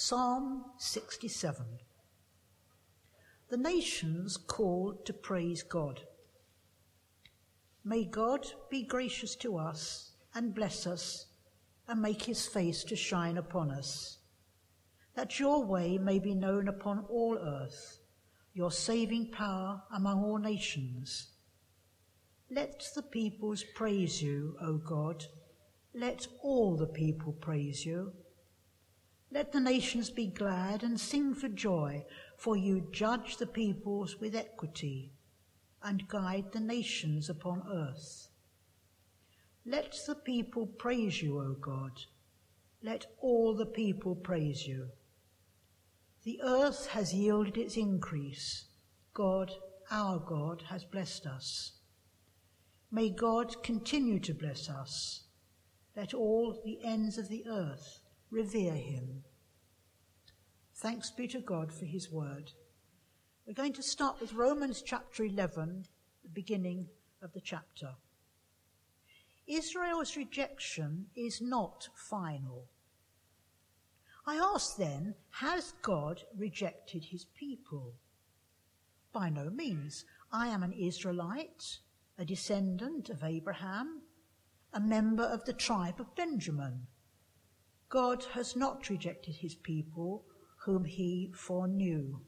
Psalm 67 The nations called to praise God. May God be gracious to us and bless us and make his face to shine upon us, that your way may be known upon all earth, your saving power among all nations. Let the peoples praise you, O God. Let all the people praise you. Let the nations be glad and sing for joy, for you judge the peoples with equity and guide the nations upon earth. Let the people praise you, O God. Let all the people praise you. The earth has yielded its increase. God, our God, has blessed us. May God continue to bless us. Let all the ends of the earth revere him. Thanks be to God for his word. We're going to start with Romans chapter 11, the beginning of the chapter. Israel's rejection is not final. I ask then, has God rejected his people? By no means. I am an Israelite, a descendant of Abraham, a member of the tribe of Benjamin. God has not rejected his people whom he foreknew.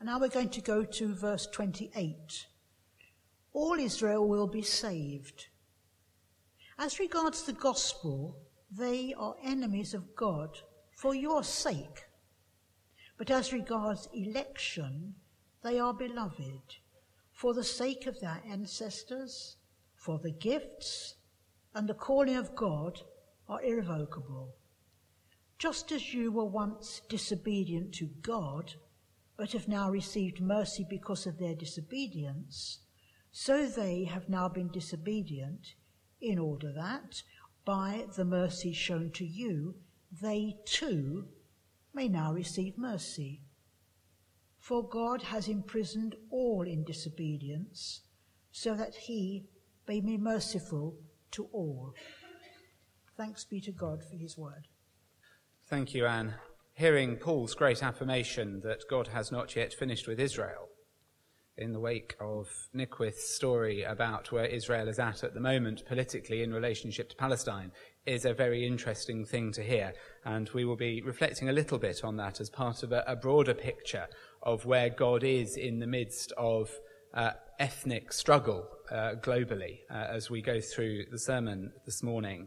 And now we're going to go to verse 28. All Israel will be saved. As regards the gospel, they are enemies of God for your sake. But as regards election, they are beloved for the sake of their ancestors, for the gifts and the calling of God are irrevocable. Just as you were once disobedient to God, but have now received mercy because of their disobedience, so they have now been disobedient, in order that, by the mercy shown to you, they too may now receive mercy. For God has imprisoned all in disobedience, so that he may be merciful to all. Thanks be to God for his word. Thank you, Anne hearing Paul's great affirmation that God has not yet finished with Israel in the wake of Nickwith's story about where Israel is at at the moment politically in relationship to Palestine is a very interesting thing to hear. And we will be reflecting a little bit on that as part of a, a broader picture of where God is in the midst of uh, ethnic struggle uh, globally uh, as we go through the sermon this morning.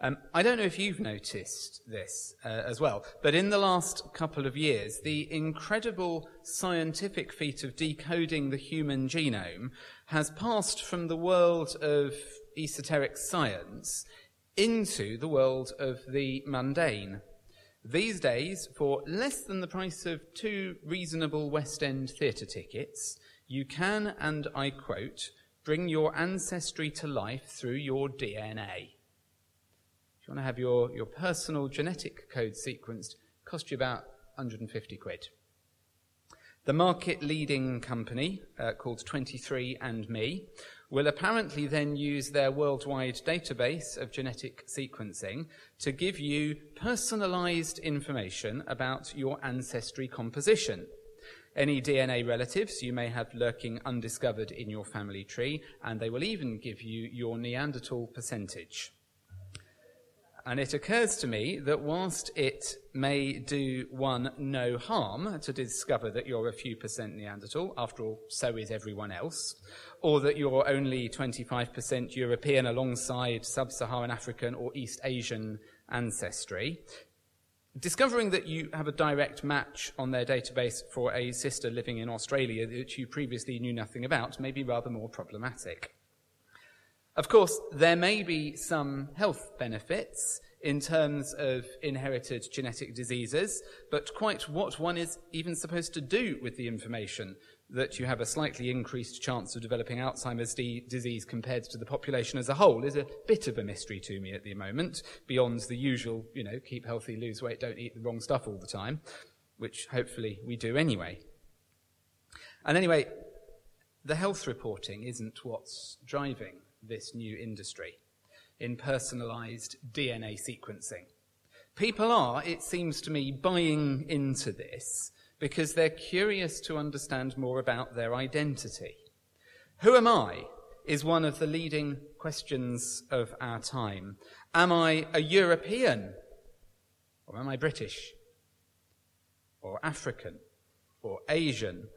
Um, I don't know if you've noticed this uh, as well, but in the last couple of years, the incredible scientific feat of decoding the human genome has passed from the world of esoteric science into the world of the mundane. These days, for less than the price of two reasonable West End theatre tickets, you can, and I quote, bring your ancestry to life through your DNA you want to have your, your personal genetic code sequenced, cost you about 150 quid. The market leading company, uh, called 23andMe, will apparently then use their worldwide database of genetic sequencing to give you personalized information about your ancestry composition. Any DNA relatives you may have lurking undiscovered in your family tree, and they will even give you your Neanderthal percentage. And it occurs to me that whilst it may do one no harm to discover that you're a few percent Neanderthal, after all, so is everyone else, or that you're only 25% European alongside sub Saharan African or East Asian ancestry, discovering that you have a direct match on their database for a sister living in Australia that you previously knew nothing about may be rather more problematic. Of course, there may be some health benefits in terms of inherited genetic diseases, but quite what one is even supposed to do with the information that you have a slightly increased chance of developing Alzheimer's d- disease compared to the population as a whole is a bit of a mystery to me at the moment, beyond the usual, you know, keep healthy, lose weight, don't eat the wrong stuff all the time, which hopefully we do anyway. And anyway, the health reporting isn't what's driving this new industry in personalized DNA sequencing. People are, it seems to me, buying into this because they're curious to understand more about their identity. Who am I is one of the leading questions of our time. Am I a European? Or am I British? Or African? Or Asian?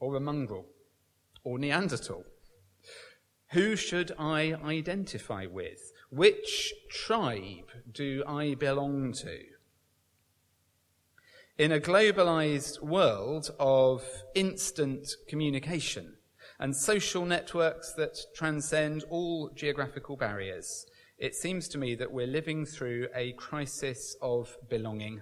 Or a mongrel? Or Neanderthal? Who should I identify with? Which tribe do I belong to? In a globalized world of instant communication and social networks that transcend all geographical barriers, it seems to me that we're living through a crisis of belonging.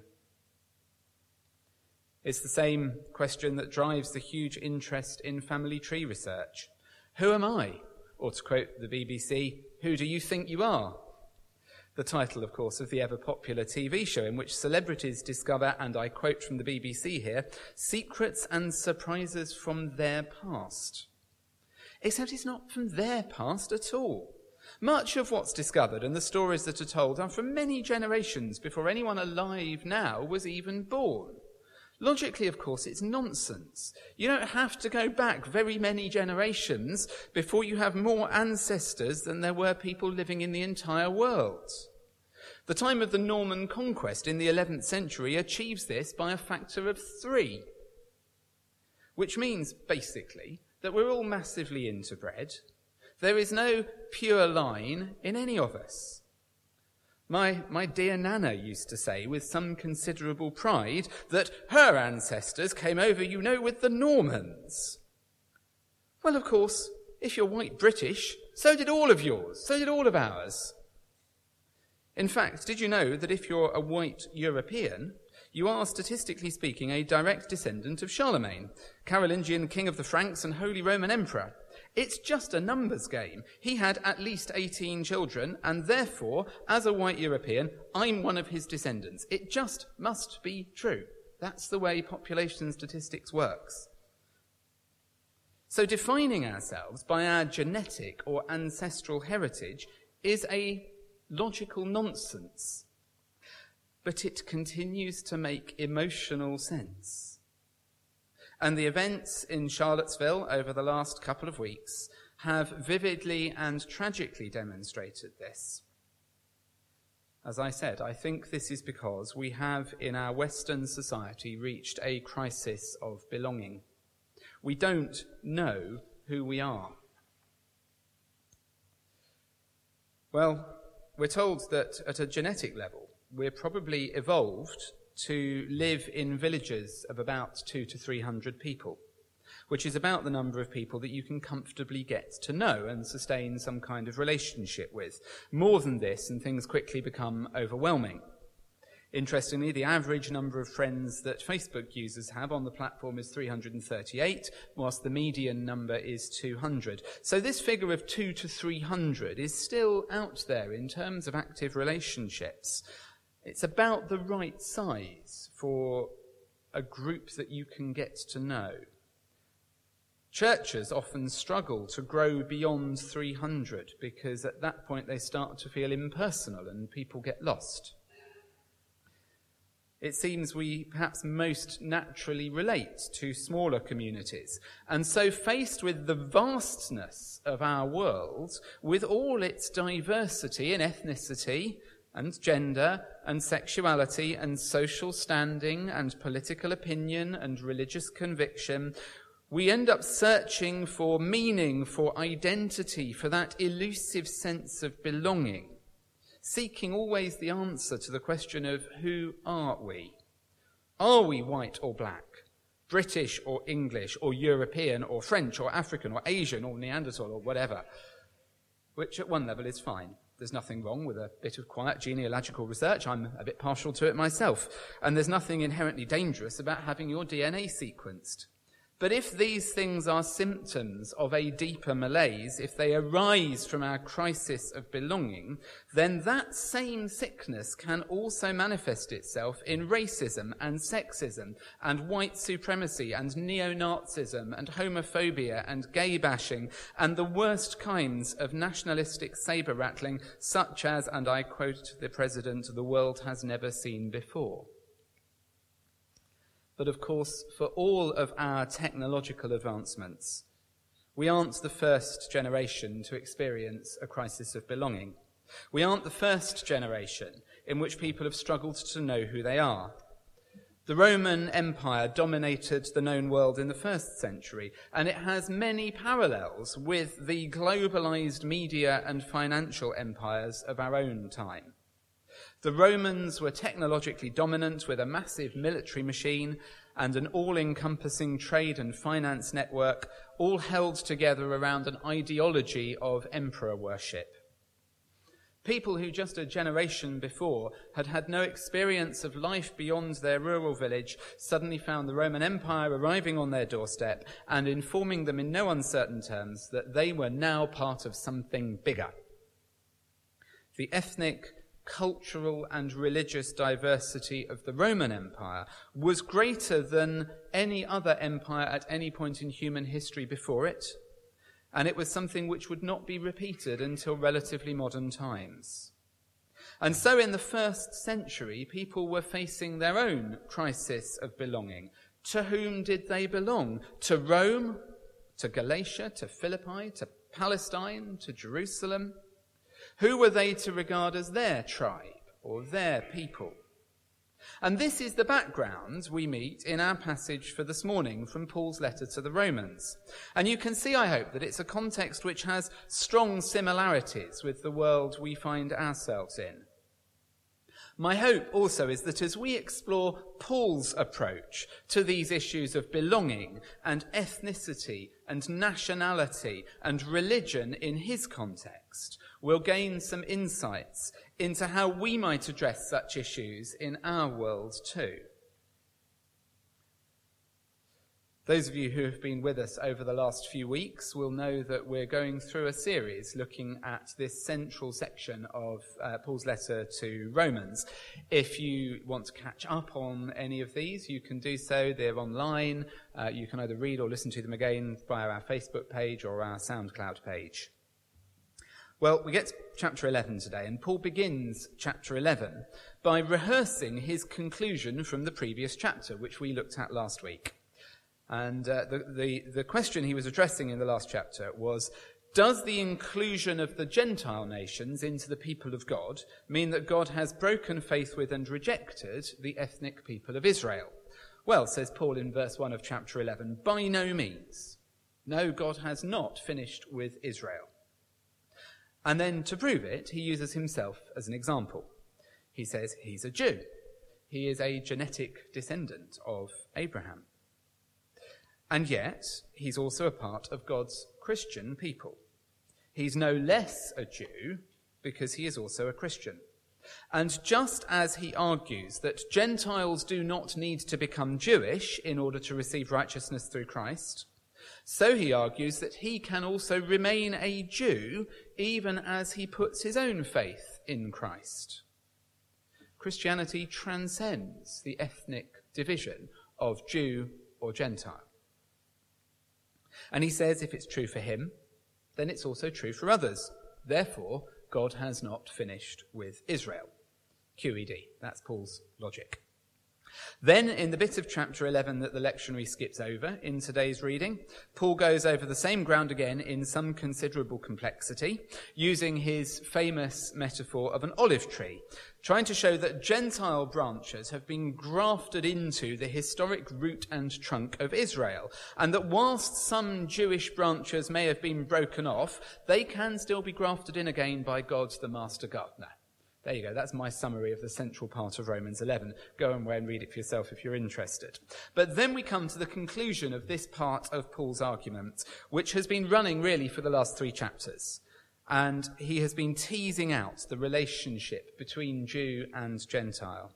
It's the same question that drives the huge interest in family tree research. Who am I? Or to quote the BBC, who do you think you are? The title, of course, of the ever popular TV show in which celebrities discover, and I quote from the BBC here, secrets and surprises from their past. Except it's not from their past at all. Much of what's discovered and the stories that are told are from many generations before anyone alive now was even born. Logically, of course, it's nonsense. You don't have to go back very many generations before you have more ancestors than there were people living in the entire world. The time of the Norman conquest in the 11th century achieves this by a factor of three, which means, basically, that we're all massively interbred. There is no pure line in any of us. My, my dear Nana used to say with some considerable pride that her ancestors came over, you know, with the Normans. Well, of course, if you're white British, so did all of yours, so did all of ours. In fact, did you know that if you're a white European, you are, statistically speaking, a direct descendant of Charlemagne, Carolingian king of the Franks and Holy Roman Emperor? It's just a numbers game. He had at least 18 children, and therefore, as a white European, I'm one of his descendants. It just must be true. That's the way population statistics works. So defining ourselves by our genetic or ancestral heritage is a logical nonsense. But it continues to make emotional sense. And the events in Charlottesville over the last couple of weeks have vividly and tragically demonstrated this. As I said, I think this is because we have in our Western society reached a crisis of belonging. We don't know who we are. Well, we're told that at a genetic level, we're probably evolved to live in villages of about two to three hundred people, which is about the number of people that you can comfortably get to know and sustain some kind of relationship with. More than this, and things quickly become overwhelming. Interestingly, the average number of friends that Facebook users have on the platform is 338, whilst the median number is 200. So this figure of 2 to 300 is still out there in terms of active relationships. It's about the right size for a group that you can get to know. Churches often struggle to grow beyond 300 because at that point they start to feel impersonal and people get lost. It seems we perhaps most naturally relate to smaller communities. And so, faced with the vastness of our world, with all its diversity in ethnicity and gender and sexuality and social standing and political opinion and religious conviction, we end up searching for meaning, for identity, for that elusive sense of belonging, seeking always the answer to the question of who are we? Are we white or black? British or English or European or French or African or Asian or Neanderthal or whatever? Which at one level is fine. There's nothing wrong with a bit of quiet genealogical research. I'm a bit partial to it myself. And there's nothing inherently dangerous about having your DNA sequenced. But if these things are symptoms of a deeper malaise, if they arise from our crisis of belonging, then that same sickness can also manifest itself in racism and sexism and white supremacy and neo-Nazism and homophobia and gay bashing and the worst kinds of nationalistic saber rattling such as, and I quote the president, the world has never seen before. But of course, for all of our technological advancements, we aren't the first generation to experience a crisis of belonging. We aren't the first generation in which people have struggled to know who they are. The Roman Empire dominated the known world in the first century, and it has many parallels with the globalized media and financial empires of our own time. The Romans were technologically dominant with a massive military machine and an all encompassing trade and finance network, all held together around an ideology of emperor worship. People who just a generation before had had no experience of life beyond their rural village suddenly found the Roman Empire arriving on their doorstep and informing them in no uncertain terms that they were now part of something bigger. The ethnic, cultural and religious diversity of the Roman Empire was greater than any other empire at any point in human history before it, and it was something which would not be repeated until relatively modern times. And so in the first century, people were facing their own crisis of belonging. To whom did they belong? To Rome? To Galatia? To Philippi? To Palestine? To Jerusalem? Who were they to regard as their tribe or their people? And this is the background we meet in our passage for this morning from Paul's letter to the Romans. And you can see, I hope, that it's a context which has strong similarities with the world we find ourselves in. My hope also is that as we explore Paul's approach to these issues of belonging and ethnicity and nationality and religion in his context, we'll gain some insights into how we might address such issues in our world too. Those of you who have been with us over the last few weeks will know that we're going through a series looking at this central section of uh, Paul's letter to Romans. If you want to catch up on any of these, you can do so. They're online. Uh, you can either read or listen to them again via our Facebook page or our SoundCloud page. Well, we get to chapter 11 today, and Paul begins chapter 11 by rehearsing his conclusion from the previous chapter, which we looked at last week. And uh, the, the, the question he was addressing in the last chapter was Does the inclusion of the Gentile nations into the people of God mean that God has broken faith with and rejected the ethnic people of Israel? Well, says Paul in verse 1 of chapter 11, by no means. No, God has not finished with Israel. And then to prove it, he uses himself as an example. He says he's a Jew. He is a genetic descendant of Abraham. And yet, he's also a part of God's Christian people. He's no less a Jew because he is also a Christian. And just as he argues that Gentiles do not need to become Jewish in order to receive righteousness through Christ, so he argues that he can also remain a Jew even as he puts his own faith in Christ. Christianity transcends the ethnic division of Jew or Gentile. And he says if it's true for him, then it's also true for others. Therefore, God has not finished with Israel. QED. That's Paul's logic. Then, in the bit of chapter 11 that the lectionary skips over in today's reading, Paul goes over the same ground again in some considerable complexity, using his famous metaphor of an olive tree, trying to show that Gentile branches have been grafted into the historic root and trunk of Israel, and that whilst some Jewish branches may have been broken off, they can still be grafted in again by God the Master Gardener. There you go. That's my summary of the central part of Romans 11. Go away and read it for yourself if you're interested. But then we come to the conclusion of this part of Paul's argument, which has been running really for the last three chapters. And he has been teasing out the relationship between Jew and Gentile.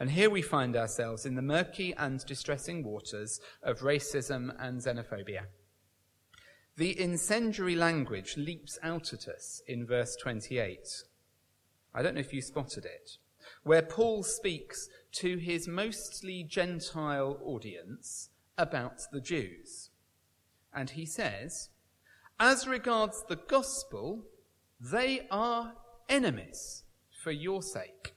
And here we find ourselves in the murky and distressing waters of racism and xenophobia. The incendiary language leaps out at us in verse 28. I don't know if you spotted it, where Paul speaks to his mostly Gentile audience about the Jews. And he says, As regards the gospel, they are enemies for your sake.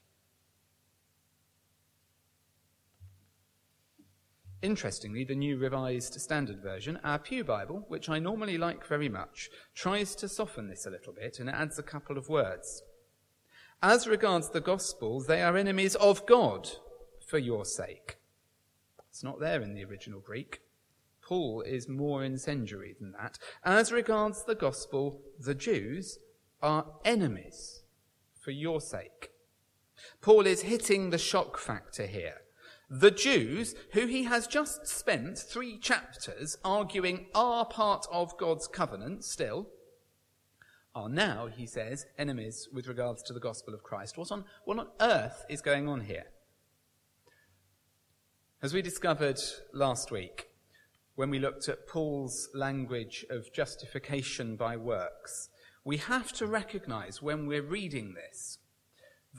Interestingly, the New Revised Standard Version, our Pew Bible, which I normally like very much, tries to soften this a little bit and adds a couple of words. As regards the gospel, they are enemies of God for your sake. It's not there in the original Greek. Paul is more incendiary than that. As regards the gospel, the Jews are enemies for your sake. Paul is hitting the shock factor here. The Jews, who he has just spent three chapters arguing are part of God's covenant still, are now, he says, enemies with regards to the gospel of Christ. What on, what on earth is going on here? As we discovered last week, when we looked at Paul's language of justification by works, we have to recognize when we're reading this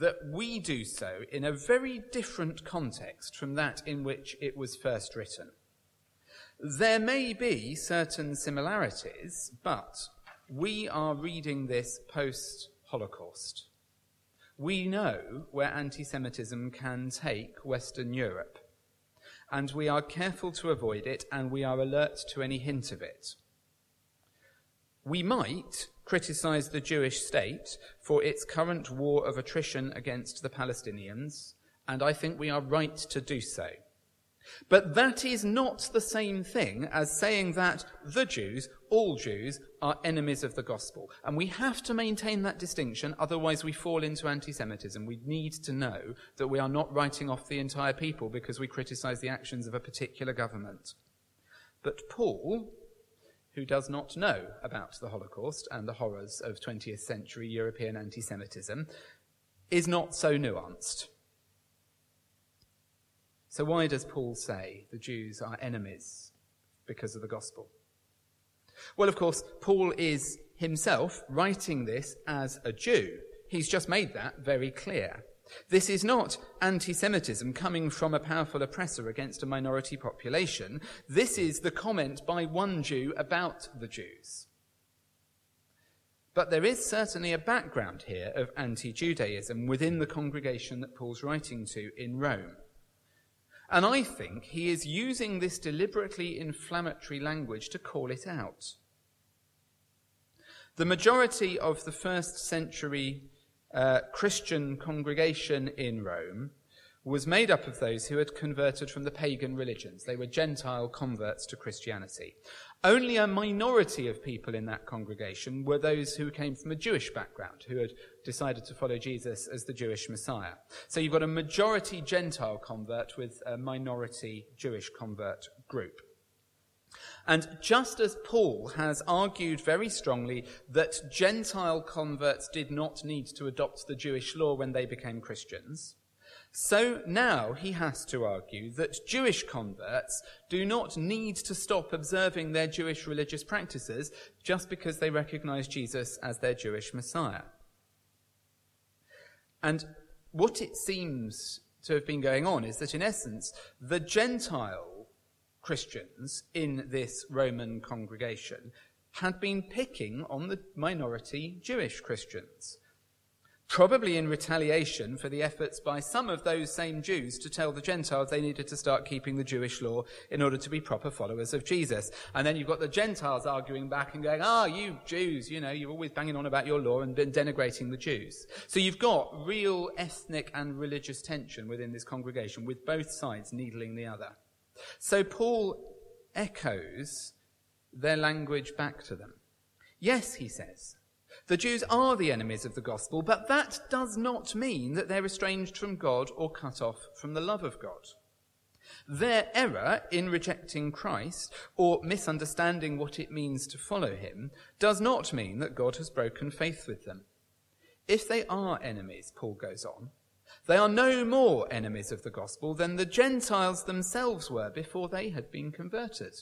that we do so in a very different context from that in which it was first written. There may be certain similarities, but we are reading this post Holocaust. We know where anti Semitism can take Western Europe, and we are careful to avoid it, and we are alert to any hint of it. We might criticize the Jewish state for its current war of attrition against the Palestinians, and I think we are right to do so. But that is not the same thing as saying that the Jews, all Jews, are enemies of the gospel. And we have to maintain that distinction, otherwise we fall into anti-Semitism. We need to know that we are not writing off the entire people because we criticize the actions of a particular government. But Paul who does not know about the Holocaust and the horrors of 20th century European anti Semitism is not so nuanced. So, why does Paul say the Jews are enemies because of the gospel? Well, of course, Paul is himself writing this as a Jew. He's just made that very clear. This is not anti Semitism coming from a powerful oppressor against a minority population. This is the comment by one Jew about the Jews. But there is certainly a background here of anti Judaism within the congregation that Paul's writing to in Rome. And I think he is using this deliberately inflammatory language to call it out. The majority of the first century uh, Christian congregation in Rome was made up of those who had converted from the pagan religions. They were Gentile converts to Christianity. Only a minority of people in that congregation were those who came from a Jewish background, who had decided to follow Jesus as the Jewish Messiah. So you've got a majority Gentile convert with a minority Jewish convert group. And just as Paul has argued very strongly that Gentile converts did not need to adopt the Jewish law when they became Christians, so now he has to argue that Jewish converts do not need to stop observing their Jewish religious practices just because they recognize Jesus as their Jewish Messiah. And what it seems to have been going on is that in essence, the Gentile Christians in this Roman congregation had been picking on the minority Jewish Christians, probably in retaliation for the efforts by some of those same Jews to tell the Gentiles they needed to start keeping the Jewish law in order to be proper followers of Jesus. And then you've got the Gentiles arguing back and going, ah, you Jews, you know, you're always banging on about your law and denigrating the Jews. So you've got real ethnic and religious tension within this congregation with both sides needling the other. So Paul echoes their language back to them. Yes, he says, the Jews are the enemies of the gospel, but that does not mean that they're estranged from God or cut off from the love of God. Their error in rejecting Christ or misunderstanding what it means to follow him does not mean that God has broken faith with them. If they are enemies, Paul goes on, They are no more enemies of the gospel than the Gentiles themselves were before they had been converted.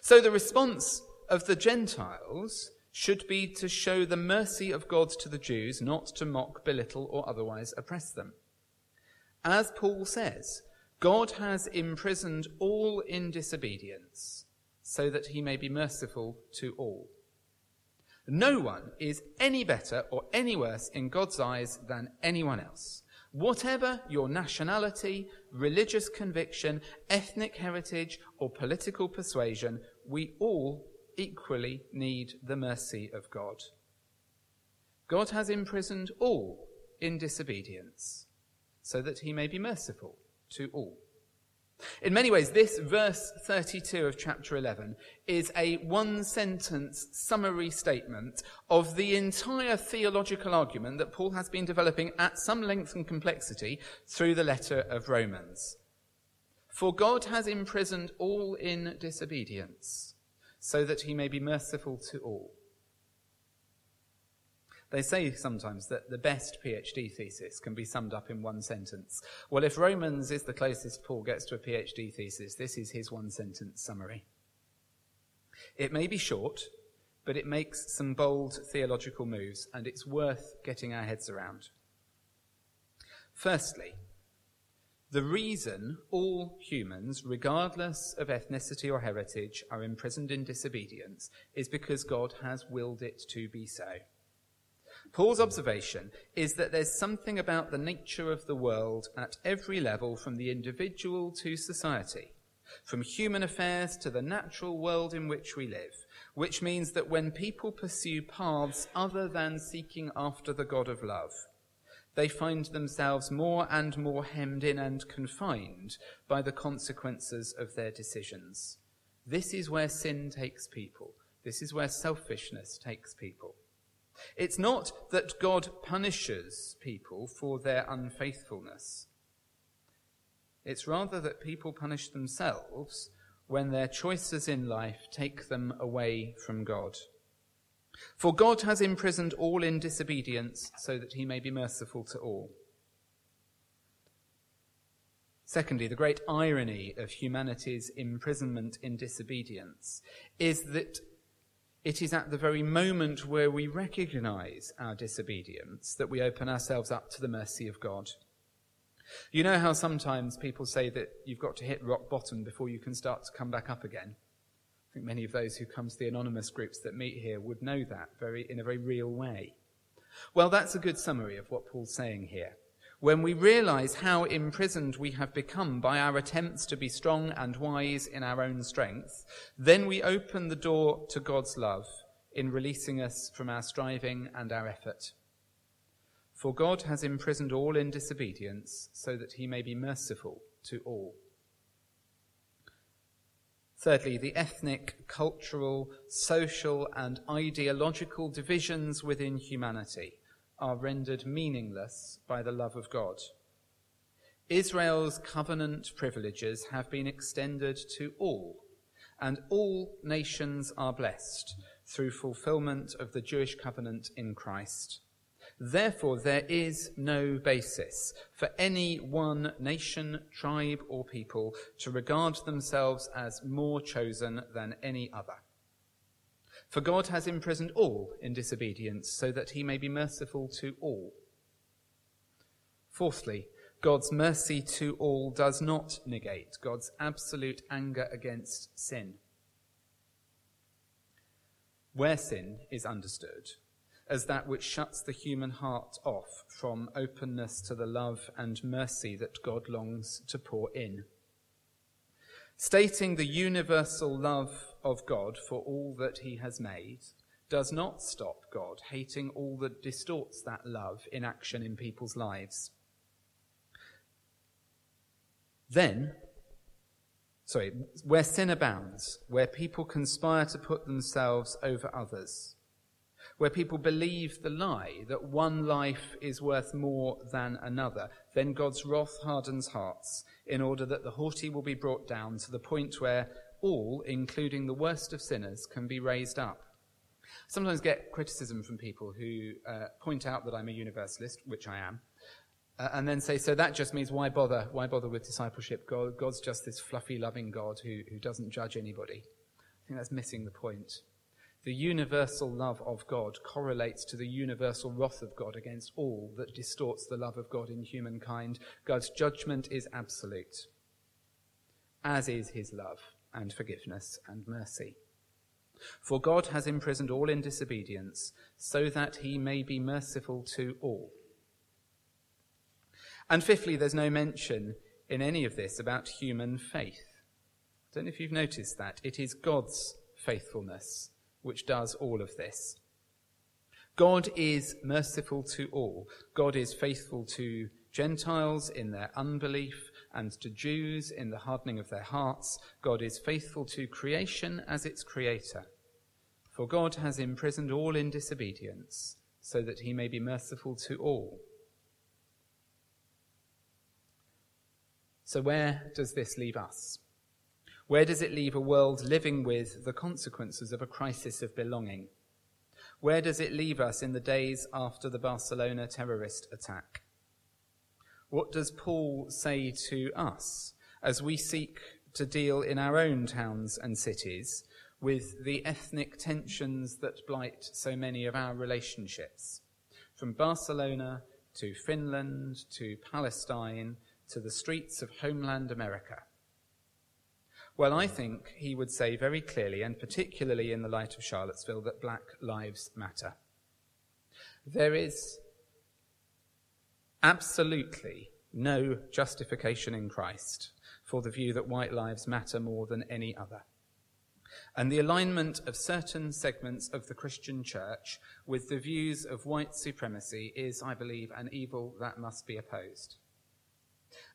So the response of the Gentiles should be to show the mercy of God to the Jews, not to mock, belittle, or otherwise oppress them. As Paul says, God has imprisoned all in disobedience so that he may be merciful to all. No one is any better or any worse in God's eyes than anyone else. Whatever your nationality, religious conviction, ethnic heritage, or political persuasion, we all equally need the mercy of God. God has imprisoned all in disobedience so that he may be merciful to all. In many ways, this verse 32 of chapter 11 is a one sentence summary statement of the entire theological argument that Paul has been developing at some length and complexity through the letter of Romans. For God has imprisoned all in disobedience, so that he may be merciful to all. They say sometimes that the best PhD thesis can be summed up in one sentence. Well, if Romans is the closest Paul gets to a PhD thesis, this is his one sentence summary. It may be short, but it makes some bold theological moves, and it's worth getting our heads around. Firstly, the reason all humans, regardless of ethnicity or heritage, are imprisoned in disobedience is because God has willed it to be so. Paul's observation is that there's something about the nature of the world at every level, from the individual to society, from human affairs to the natural world in which we live, which means that when people pursue paths other than seeking after the God of love, they find themselves more and more hemmed in and confined by the consequences of their decisions. This is where sin takes people. This is where selfishness takes people. It's not that God punishes people for their unfaithfulness. It's rather that people punish themselves when their choices in life take them away from God. For God has imprisoned all in disobedience so that he may be merciful to all. Secondly, the great irony of humanity's imprisonment in disobedience is that it is at the very moment where we recognize our disobedience that we open ourselves up to the mercy of God. You know how sometimes people say that you've got to hit rock bottom before you can start to come back up again? I think many of those who come to the anonymous groups that meet here would know that very, in a very real way. Well, that's a good summary of what Paul's saying here when we realize how imprisoned we have become by our attempts to be strong and wise in our own strength, then we open the door to God's love in releasing us from our striving and our effort. For God has imprisoned all in disobedience so that he may be merciful to all. Thirdly, the ethnic, cultural, social, and ideological divisions within humanity are rendered meaningless by the love of God. Israel's covenant privileges have been extended to all, and all nations are blessed through fulfillment of the Jewish covenant in Christ. Therefore, there is no basis for any one nation, tribe, or people to regard themselves as more chosen than any other. For God has imprisoned all in disobedience so that he may be merciful to all. Fourthly, God's mercy to all does not negate God's absolute anger against sin. Where sin is understood as that which shuts the human heart off from openness to the love and mercy that God longs to pour in. Stating the universal love of God for all that he has made does not stop God hating all that distorts that love in action in people's lives. Then, sorry, where sin abounds, where people conspire to put themselves over others, where people believe the lie that one life is worth more than another, then God's wrath hardens hearts in order that the haughty will be brought down to the point where all, including the worst of sinners, can be raised up. Sometimes get criticism from people who uh, point out that I'm a universalist, which I am, Uh, and then say, so that just means why bother? Why bother with discipleship? God, God's just this fluffy, loving God who, who doesn't judge anybody. I think that's missing the point. The universal love of God correlates to the universal wrath of God against all that distorts the love of God in humankind. God's judgment is absolute, as is his love and forgiveness and mercy. For God has imprisoned all in disobedience, so that he may be merciful to all. And fifthly, there's no mention in any of this about human faith. I don't know if you've noticed that. It is God's faithfulness which does all of this. God is merciful to all. God is faithful to Gentiles in their unbelief and to Jews in the hardening of their hearts. God is faithful to creation as its creator. For God has imprisoned all in disobedience so that he may be merciful to all. So, where does this leave us? Where does it leave a world living with the consequences of a crisis of belonging? Where does it leave us in the days after the Barcelona terrorist attack? What does Paul say to us as we seek to deal in our own towns and cities with the ethnic tensions that blight so many of our relationships? From Barcelona to Finland to Palestine to the streets of homeland America? Well, I think he would say very clearly, and particularly in the light of Charlottesville, that black lives matter. There is absolutely no justification in Christ for the view that white lives matter more than any other. And the alignment of certain segments of the Christian church with the views of white supremacy is, I believe, an evil that must be opposed.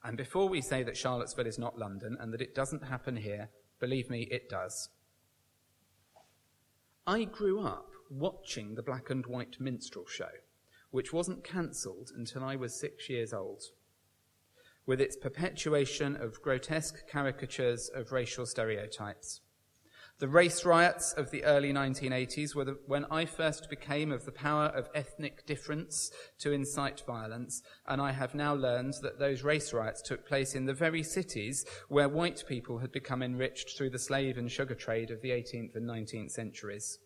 And before we say that Charlottesville is not London and that it doesn't happen here, believe me, it does. I grew up watching the black and white minstrel show, which wasn't cancelled until I was six years old, with its perpetuation of grotesque caricatures of racial stereotypes. The race riots of the early 1980s were the, when I first became of the power of ethnic difference to incite violence, and I have now learned that those race riots took place in the very cities where white people had become enriched through the slave and sugar trade of the 18th and 19th centuries.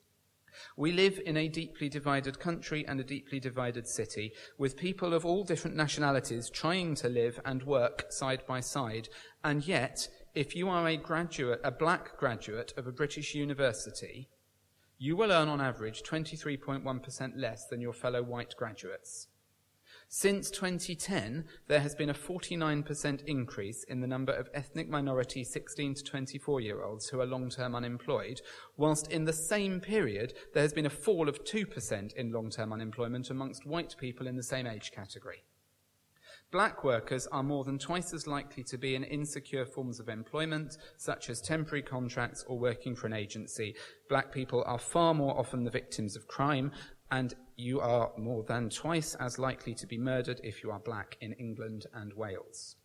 We live in a deeply divided country and a deeply divided city, with people of all different nationalities trying to live and work side by side, and yet if you are a graduate, a black graduate of a British university, you will earn on average 23.1% less than your fellow white graduates. Since 2010, there has been a 49% increase in the number of ethnic minority 16 to 24 year olds who are long term unemployed, whilst in the same period there has been a fall of 2% in long term unemployment amongst white people in the same age category. Black workers are more than twice as likely to be in insecure forms of employment, such as temporary contracts or working for an agency. Black people are far more often the victims of crime, and you are more than twice as likely to be murdered if you are black in England and Wales.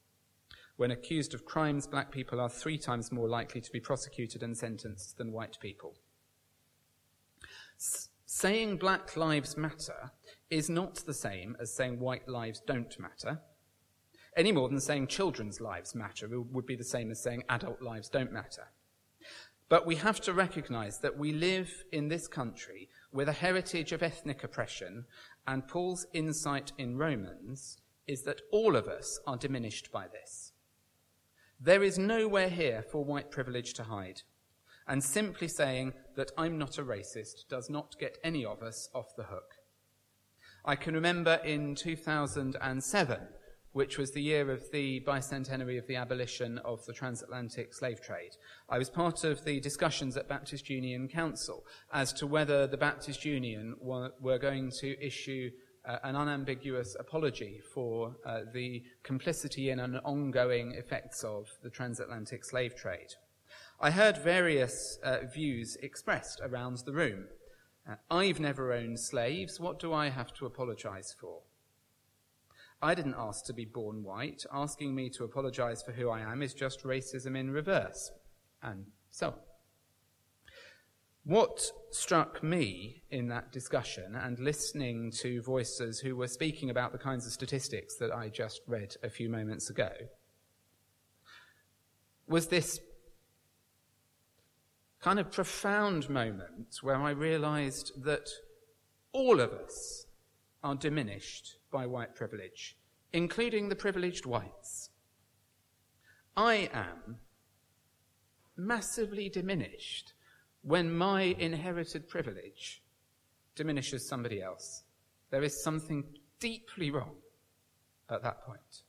When accused of crimes, black people are three times more likely to be prosecuted and sentenced than white people. S- saying black lives matter is not the same as saying white lives don't matter any more than saying children's lives matter would be the same as saying adult lives don't matter. But we have to recognize that we live in this country with a heritage of ethnic oppression, and Paul's insight in Romans is that all of us are diminished by this. There is nowhere here for white privilege to hide. And simply saying that I'm not a racist does not get any of us off the hook. I can remember in 2007 which was the year of the bicentenary of the abolition of the transatlantic slave trade. I was part of the discussions at Baptist Union Council as to whether the Baptist Union were, were going to issue uh, an unambiguous apology for uh, the complicity in and ongoing effects of the transatlantic slave trade. I heard various uh, views expressed around the room. Uh, I've never owned slaves. What do I have to apologize for? I didn't ask to be born white. Asking me to apologize for who I am is just racism in reverse. And so. What struck me in that discussion and listening to voices who were speaking about the kinds of statistics that I just read a few moments ago was this kind of profound moment where I realized that all of us are diminished by white privilege, including the privileged whites. I am massively diminished when my inherited privilege diminishes somebody else. There is something deeply wrong at that point.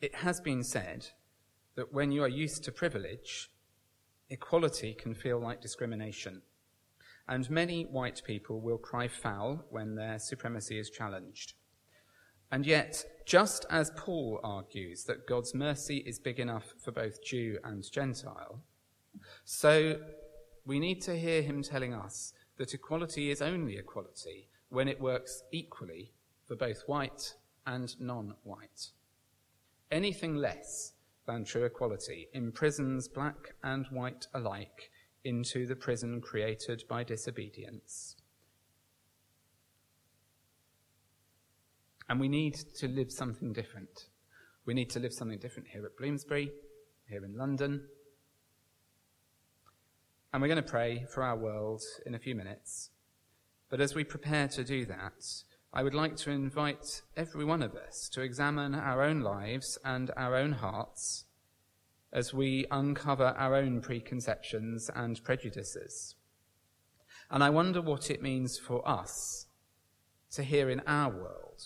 It has been said that when you are used to privilege, equality can feel like discrimination. And many white people will cry foul when their supremacy is challenged. And yet, just as Paul argues that God's mercy is big enough for both Jew and Gentile, so we need to hear him telling us that equality is only equality when it works equally for both white and non white. Anything less than true equality imprisons black and white alike into the prison created by disobedience. And we need to live something different. We need to live something different here at Bloomsbury, here in London. And we're going to pray for our world in a few minutes. But as we prepare to do that, I would like to invite every one of us to examine our own lives and our own hearts as we uncover our own preconceptions and prejudices. And I wonder what it means for us to hear in our world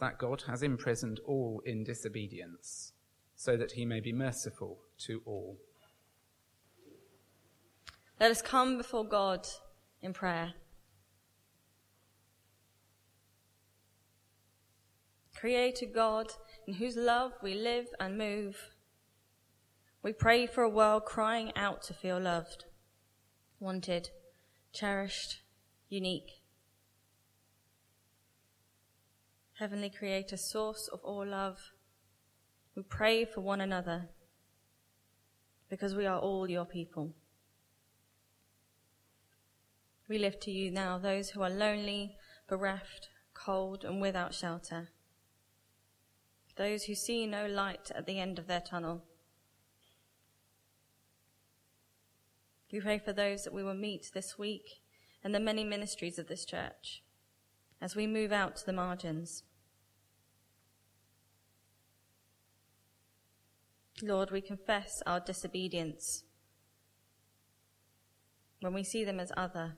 that God has imprisoned all in disobedience so that he may be merciful to all. Let us come before God in prayer. Creator God, in whose love we live and move, we pray for a world crying out to feel loved, wanted, cherished, unique. Heavenly Creator, source of all love, we pray for one another because we are all your people. We lift to you now those who are lonely, bereft, cold, and without shelter those who see no light at the end of their tunnel. We pray for those that we will meet this week and the many ministries of this church as we move out to the margins. Lord, we confess our disobedience when we see them as other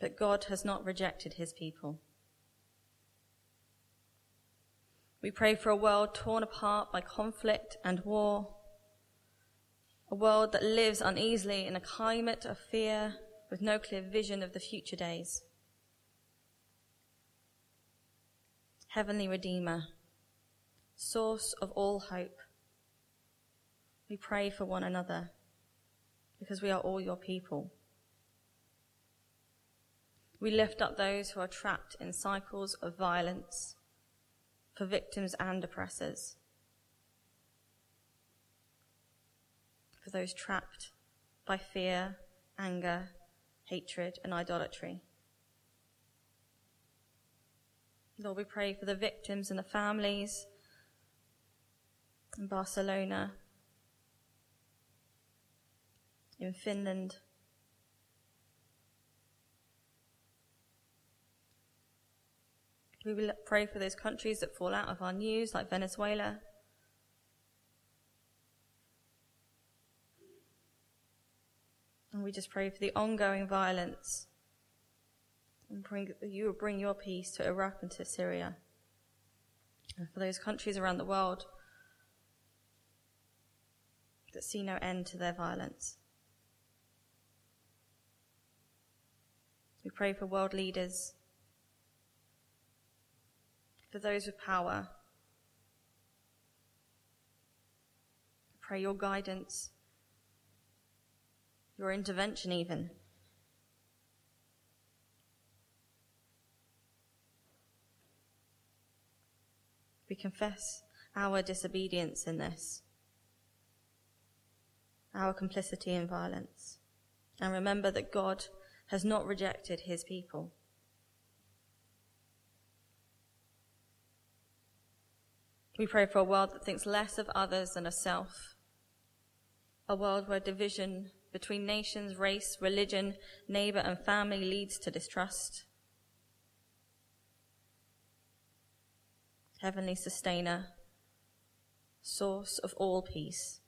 But God has not rejected his people. We pray for a world torn apart by conflict and war, a world that lives uneasily in a climate of fear with no clear vision of the future days. Heavenly Redeemer, source of all hope, we pray for one another because we are all your people. We lift up those who are trapped in cycles of violence for victims and oppressors. For those trapped by fear, anger, hatred, and idolatry. Lord, we pray for the victims and the families in Barcelona, in Finland, We pray for those countries that fall out of our news, like Venezuela. And we just pray for the ongoing violence. And bring, you will bring your peace to Iraq and to Syria. And for those countries around the world that see no end to their violence. We pray for world leaders for those with power. Pray your guidance, your intervention, even. We confess our disobedience in this, our complicity in violence, and remember that God has not rejected his people. We pray for a world that thinks less of others than of self, a world where division between nations, race, religion, neighbor, and family leads to distrust. Heavenly Sustainer, source of all peace.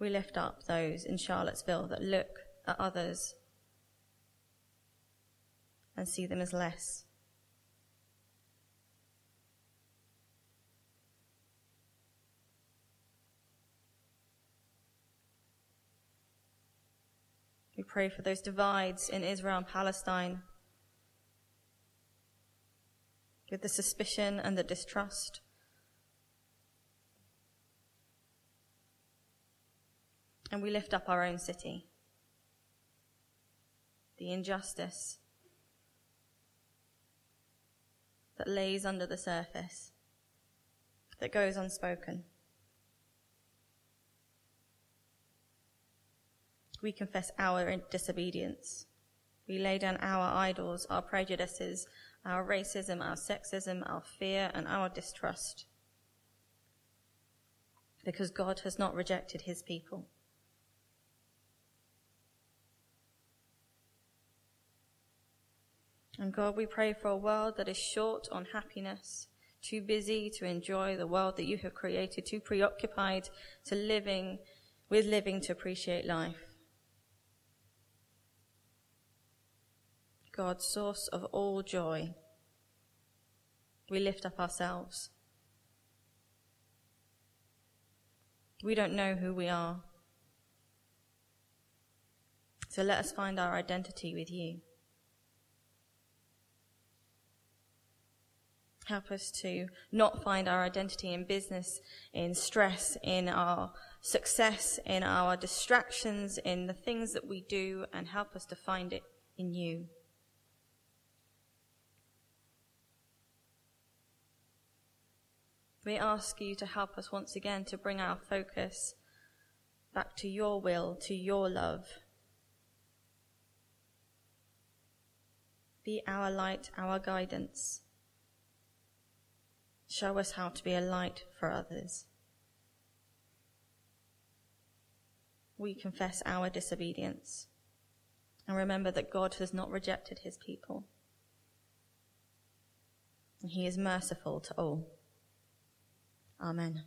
We lift up those in Charlottesville that look at others and see them as less. We pray for those divides in Israel and Palestine with the suspicion and the distrust. And we lift up our own city, the injustice that lays under the surface, that goes unspoken. We confess our disobedience. We lay down our idols, our prejudices, our racism, our sexism, our fear, and our distrust. Because God has not rejected his people. And God, we pray for a world that is short on happiness, too busy to enjoy the world that you have created, too preoccupied to living with living to appreciate life. God, source of all joy, we lift up ourselves. We don't know who we are. So let us find our identity with you. Help us to not find our identity in business, in stress, in our success, in our distractions, in the things that we do, and help us to find it in you. We ask you to help us once again to bring our focus back to your will, to your love. Be our light, our guidance. Show us how to be a light for others. We confess our disobedience and remember that God has not rejected his people. And he is merciful to all. Amen.